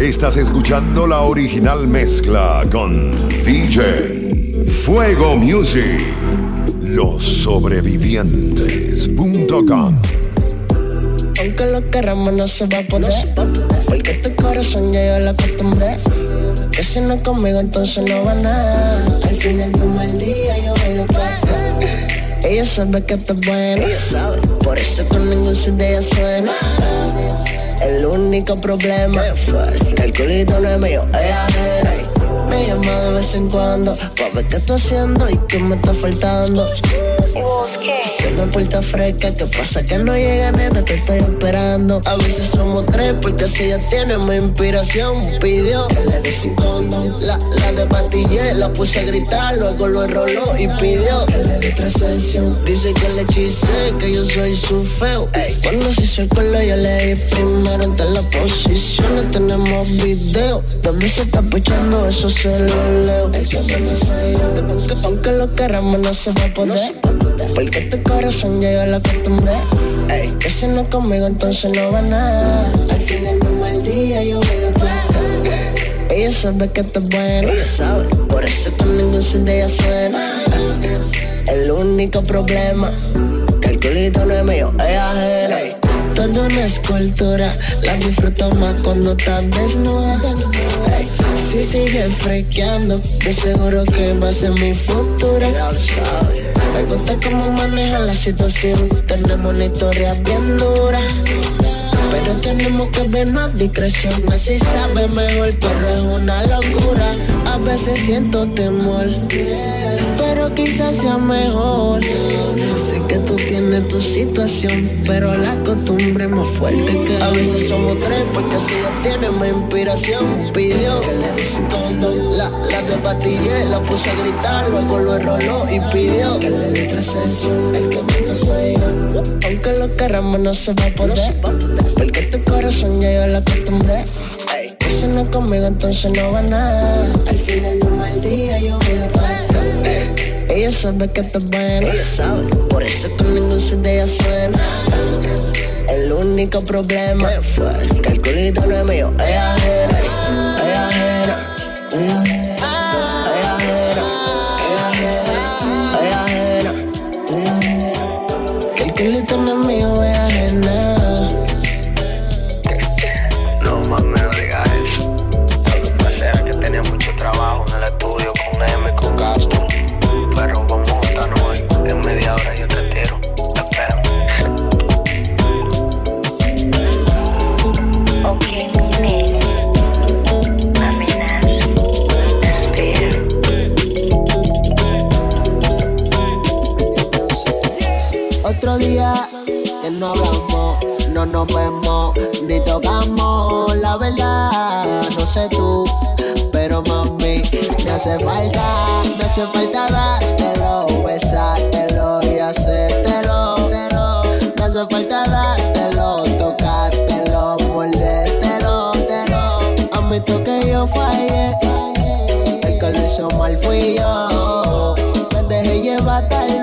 Estás escuchando la original mezcla con DJ Fuego Music. Los sobrevivientes.com Aunque lo queramos no se va a poder. Porque tu corazón ya yo lo acostumbré. Que si no es conmigo entonces no va nada. Al final como el día yo voy de ella sabe que esto es bueno. Ella sabe. Por eso con ningún de ella suena. El único problema que el culito no es mío. Ella me llama de vez en cuando pa' ver qué estoy haciendo y qué me está faltando. Se me porta fresca, ¿qué pasa? Que no llega, nena, te estoy esperando. A veces somos tres, porque si ella tiene mi inspiración, pidió que le. La, la de la puse a gritar, luego lo enroló y pidió que le sesión. Dice que le hechicé, que yo soy su feo. cuando se hizo el color, yo le di primero en todas las posiciones. Tenemos video, también se está puchando, eso se lo leo. Aunque lo queramos, no se va a poder. Porque tu corazón ya yo lo acostumbré. Ey, que si no conmigo entonces no va nada. Al final de un mal día yo voy a plan. Ella sabe que esto es bueno. Ella sabe. Por eso con ningún de ella suena. El único problema que el culito no es mío, es ajena. Todo una escultura, la disfruto más cuando estás desnuda. si sigues frequeando, de seguro que va a ser mi futuro. Me gusta cómo maneja la situación. Tenemos una historia bien dura. Pero tenemos que ver más discreción. Así sabe mejor, pero es una locura. A veces siento temor, pero quizás sea mejor. Sé que tú tu situación, pero la costumbre más fuerte que A veces somos tres, porque si ella tiene mi inspiración, pidió que le condón. La, la patillé, la puse a gritar, luego lo enroló y pidió que le dé sesión. El que me soy yo. Aunque lo queramos, no se va a poder. Porque tu corazón ya yo la acostumbré. Si no es conmigo, entonces no va nada. Al final de un mal día yo voy a parar. Ella sabe que esto es bueno. Ella sabe. Por eso con ningún de ella suena. El único problema que el culito no es mío. Ella ajena. Ella ajena. Ella ajena. Ella ajena. Que el culito no es mío. Ella no hablamos, no nos vemos, ni tocamos la verdad. No sé tú, pero mami, me hace falta, me hace falta dártelo, besártelo y hacértelo. Me hace falta dártelo, tocártelo, mordértelo. Admito que yo fallé, el que lo hizo mal fui yo. Me dejé llevar tal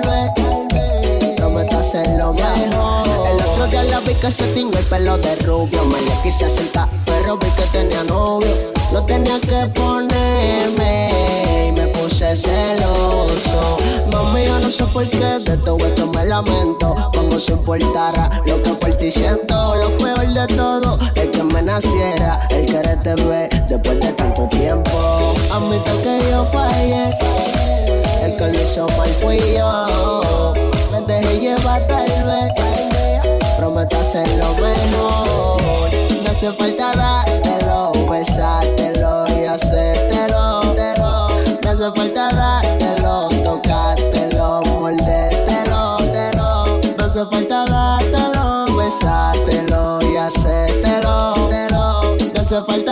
mejor otro la vi que se tiñó el pelo de rubio. Me le quise acercar, pero vi que tenía novio. Lo tenía que ponerme y me puse celoso. Mami, yo no sé por qué de todo esto me lamento. Como si importara lo que por ti siento. Lo peor de todo es que me naciera el quererte ver después de tanto tiempo. Admito que yo fallé. El que lo hizo mal fui yo. Llevar tal vez prometo hacerlo mejor. No hace falta dártelo, besártelo y hacértelo. No hace falta dártelo, tocártelo, mordértelo. No hace falta dártelo, besártelo y hacértelo. No hace falta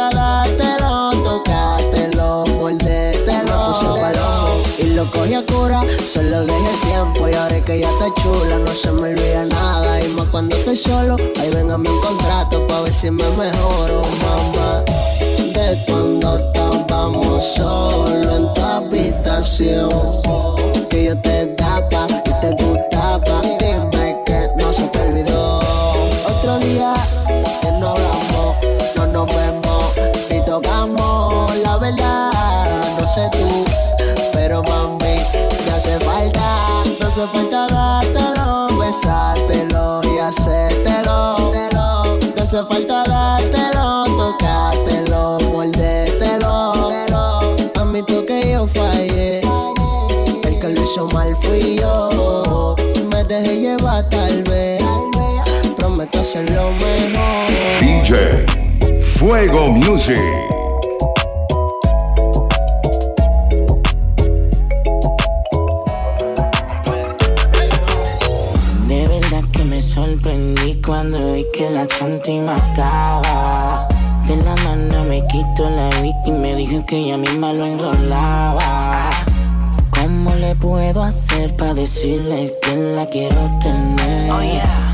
dejé el tiempo y ahora que ya está chula no se me olvida nada y más cuando estoy solo, ahí venga mi contrato pa' ver si me mejoro, mamá. De cuando estábamos solo en tu habitación, que yo te DJ Fuego Music. De verdad que me sorprendí cuando vi que la chanti mataba. De la mano me quito la vi y me dijo que ella misma lo enrolaba. ¿Cómo le puedo hacer para decirle que la quiero tener? Oh, yeah.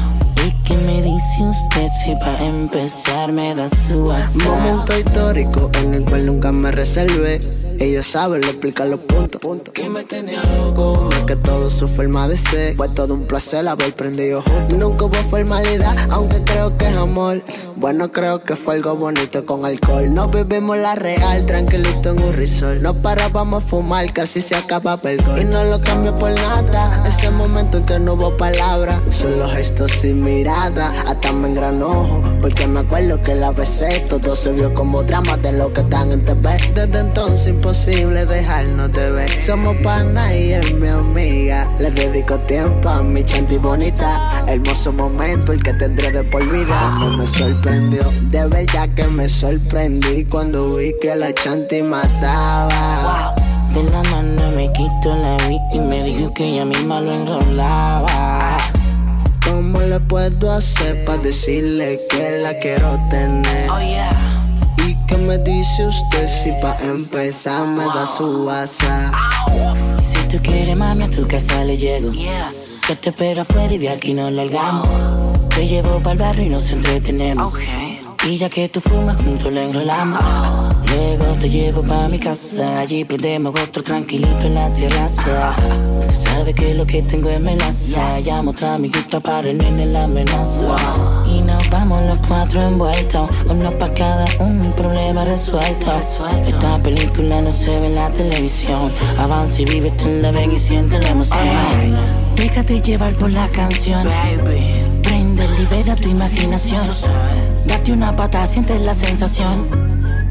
¿Y qué me dice usted si para empezar me da su WhatsApp? Momento histórico en el cual nunca me reservé. Ellos saben, le explica los puntos. Que me tenía loco. Más que todo su forma de ser. Fue todo un placer haber prendido juntos. Nunca hubo formalidad, aunque creo que es amor. Bueno, creo que fue algo bonito con alcohol. Nos vivimos la real, tranquilito en un resort. No parábamos a fumar, casi se acaba el gol. Y no lo cambio por nada. Ese momento en que no hubo palabras, solo gestos y Hasta me engranojo, porque me acuerdo que la besé. Todo se vio como drama de lo que están en TV. Desde entonces imposible dejarnos de ver. Somos pana y es mi amiga. Le dedico tiempo a mi chanti bonita. Hermoso momento el que tendré de por vida. No me sorprendió, de verdad que me sorprendí cuando vi que la chanti mataba. De la mano me quito la vi y me dijo que ella misma lo enrolaba. ¿Cómo le puedo hacer para decirle que la quiero tener? Oh yeah. ¿Y qué me dice usted si pa' empezar me da su WhatsApp? Si tú quieres, mami, a tu casa le llego. Yes. Yo te espero afuera y de aquí no largamos. Te llevo para el barrio y nos entretenemos. Okay. Y ya que tú fumas, juntos lo enrolamos. Luego te llevo pa' mi casa. Allí prendemos otro tranquilito en la terraza. Sabes que lo que tengo es melaza. Llamo a otra amiguita para el nene la amenaza. Y nos vamos los cuatro envueltos. Uno pa' cada uno, un problema resuelto. Esta película no se ve en la televisión. Avanza y vive en la ven y siente la emoción. Déjate llevar por la canción. Prende, libera tu imaginación. Date una pata, sientes la sensación.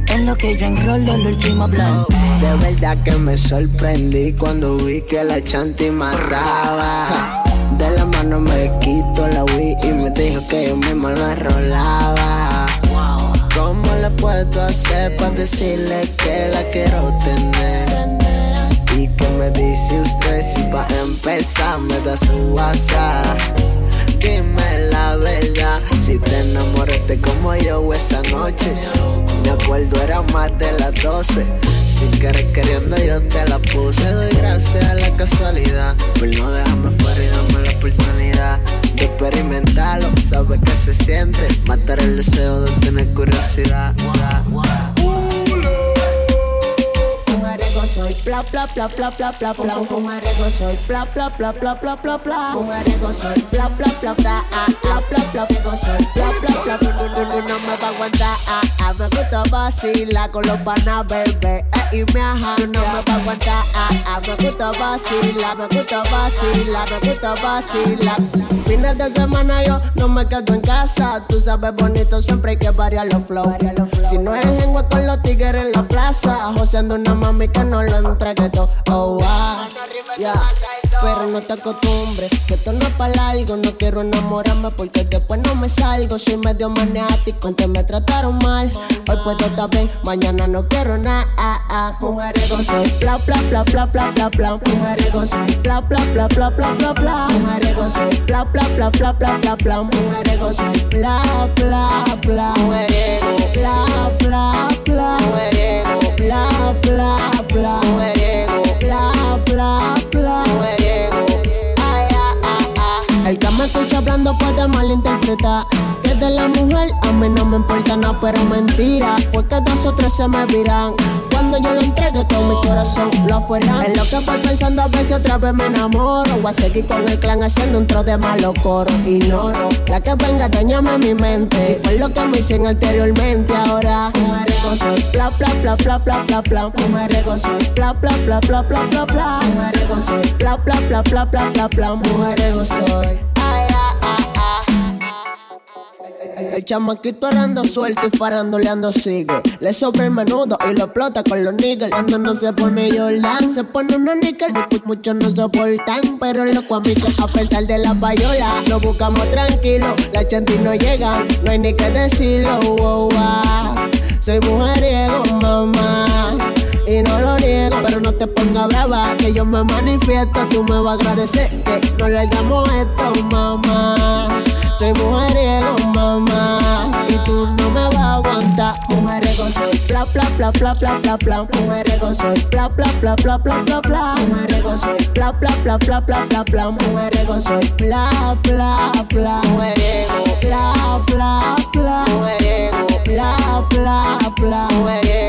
En lo que yo enrolo el último blunt. De verdad que me sorprendí cuando vi que la chanti mataba. De la mano me quito la Wii y me dijo que yo mismo lo enrolaba. ¿Cómo le puedo hacer para decirle que la quiero tener? ¿Y qué me dice usted si pa' empezar me da su WhatsApp? Dime la verdad, si te enamoraste como yo esa noche. Me acuerdo era más de las 12. Sin querer queriendo yo te la puse. Doy gracias a la casualidad por no dejarme fuera y darme la oportunidad de experimentarlo. Sabes que se siente matar el deseo de tener curiosidad. Bla bla bla bla bla bla bla Mujeriego soy bla bla bla bla bla bla bla Mujeriego soy bla bla bla bla ah, bla bla bla Mujeriego soy bla bla bla bla no me va a aguantar ah, ah, Me gusta vacilar con los panas bebé. Eh, y me ajá No me va a aguantar. Ah, ah, Me gusta vacilar, me gusta vacilar, me gusta vacilar Fines de semana yo no me quedo en casa. Tú sabes bonito siempre hay que variar los flow. Si no es en con los tigres en la plaza. Joseando una mami que no lo entregue todo. Oh wow Yeah. Pero no te acostumbres, que esto no es para largo. No quiero enamorarme porque después no me salgo. Soy medio maniático, antes me trataron mal. Hoy puedo estar bien, mañana no quiero nada. Ah, ah. Mujeriego soy bla bla bla bla bla bla bla. Mujeriego soy bla bla bla bla bla bla bla. Mujeriego soy bla bla bla bla bla bla bla. Mujeriego soy bla bla bla. Mujeriego bla bla bla. Mujeriego bla bla bla. Mujeriego escucha hablando puede malinterpretar. Que de la mujer a mí no me importa nada, pero mentira. Fue que dos o tres se me viran. Cuando yo lo entregue todo mi corazón lo afuera. Es lo que voy pensando a veces otra vez me enamoro. Voy a seguir con el clan haciendo un tro de malo coro. Ignoro la que venga, dañame mi mente. Por lo que me dicen anteriormente. Ahora, bla bla bla bla bla bla bla. Bla bla bla bla bla bla bla. Bla bla bla bla bla bla bla. El, chamaquito ahora anda suelto y farandoleando sigue. Le sobra el menudo y lo explota con los niggas. Cuando no se pone Jordan, se pone una. Mu- Muchos no soportan, pero loco a mí que a pesar de la payola, lo buscamos tranquilo. La chanti no llega, no hay ni que decirlo. wow, wow. Soy mujeriego, mamá. Y no lo niego, pero no te pongas brava. Que yo me manifiesto, tú me vas a agradecer. Que no largamos esto, mamá. Soy mujeriego, mamá. Y tú no me vas a aguantar. Mujeriego soy, bla, bla, bla, bla, bla, bla, bla. Mujeriego soy, bla, bla, bla, bla, bla, bla, bla. Mujeriego soy, bla, bla, bla, bla, bla, bla, bla. Mujeriego soy, bla, bla, bla. Mujeriego, bla, bla, bla. Mujeriego, bla, bla, bla. Mujeriego,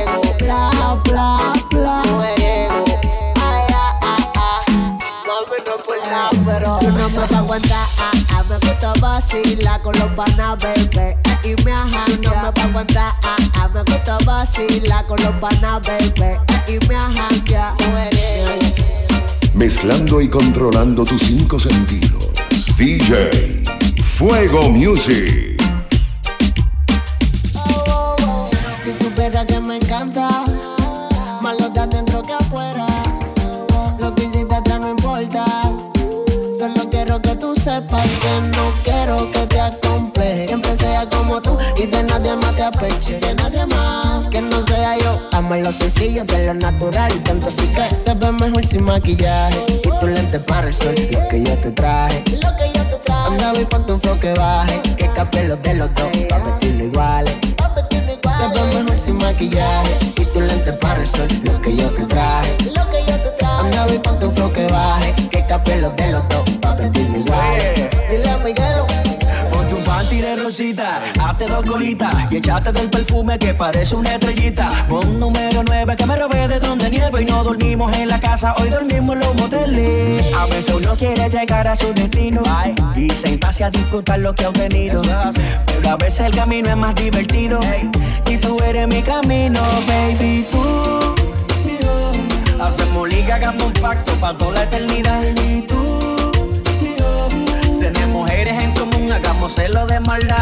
Mezclando y controlando tus cinco sentidos. DJ Fuego Music. Apeche. De nadie más que no sea yo. Amo lo sencillo de lo natural. Tanto así que te ves mejor sin maquillaje. Y tu lente para el sol, lo que yo te traje. Lo que yo te traje. Anda, voy con tu flow que baje. Que café los de los dos, pa' vestirlo iguales. Te ves mejor sin maquillaje Y tu lente para el sol, lo que yo te traje Lo que yo te traje Anda, voy con tu flow que baje Que café los de los dos, pa' vestirme igual Dile a Miguelo De rosita, hazte dos colitas y echate del perfume que parece una estrellita. Pon número 9 que me robé de donde nieve y no dormimos en la casa, hoy dormimos en los moteles. A veces uno quiere llegar a su destino ay, y sentarse a disfrutar lo que ha obtenido. Pero a veces el camino es más divertido y tú eres mi camino, baby, tú. Hacemos liga, hagamos un pacto para toda la eternidad y tú. Hagámoselo de maldad.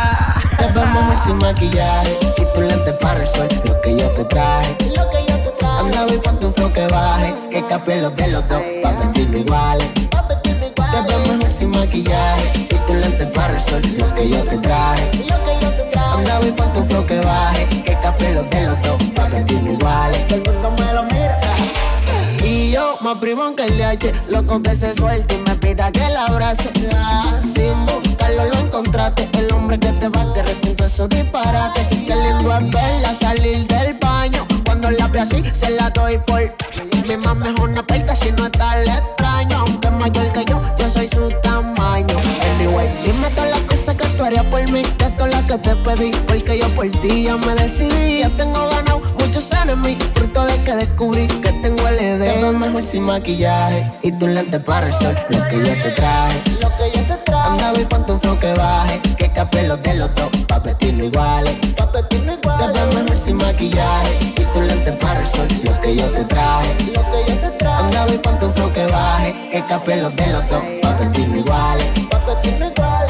Te ves mejor sin maquillaje Y tu lente para el sol, lo que yo te traje. Lo que yo te traje. Anda, voy con tu flow que baje Que café los de los dos, pa' vestirlo iguales Te ves mejor sin maquillaje Y tu lente para el sol, lo que yo te traje. Lo que yo te traje. Anda, voy con tu flow que baje Que café los de los dos, pa' vestirlo iguales Todo el mundo me lo mira. Y yo, más primo que el DH, loco que se suelte y me pida que la abrace. Ah, Sin buscarlo el hombre que te va a querer sin esos disparates. Qué lindo es verla salir del baño, cuando la ve así se la doy por. Mi mamá es una puerta si no está le extraño, aunque es mayor que yo, yo soy su tamaño. Anyway, dime todas las cosas que tú harías por mí, de todas las que te pedí, porque yo por ti ya me decidí. Ya tengo ganado muchos enemigos, fruto de que descubrí que tengo el ED. Te mejor sin maquillaje y tu lente para el sol, lo que yo te traje. Lo que yo te traje. Anda, voy con tu flow que baje, que capé los de los dos, pa' vestirlo iguales. Pa' vestirlo iguales. Te ves mejor sin maquillaje y tu lente para el sol, lo que yo te traje. Lo que yo te traje. Anda, voy con tu flow que baje, que capé los de los dos, pa' vestirlo iguales. Pa' vestirlo iguales.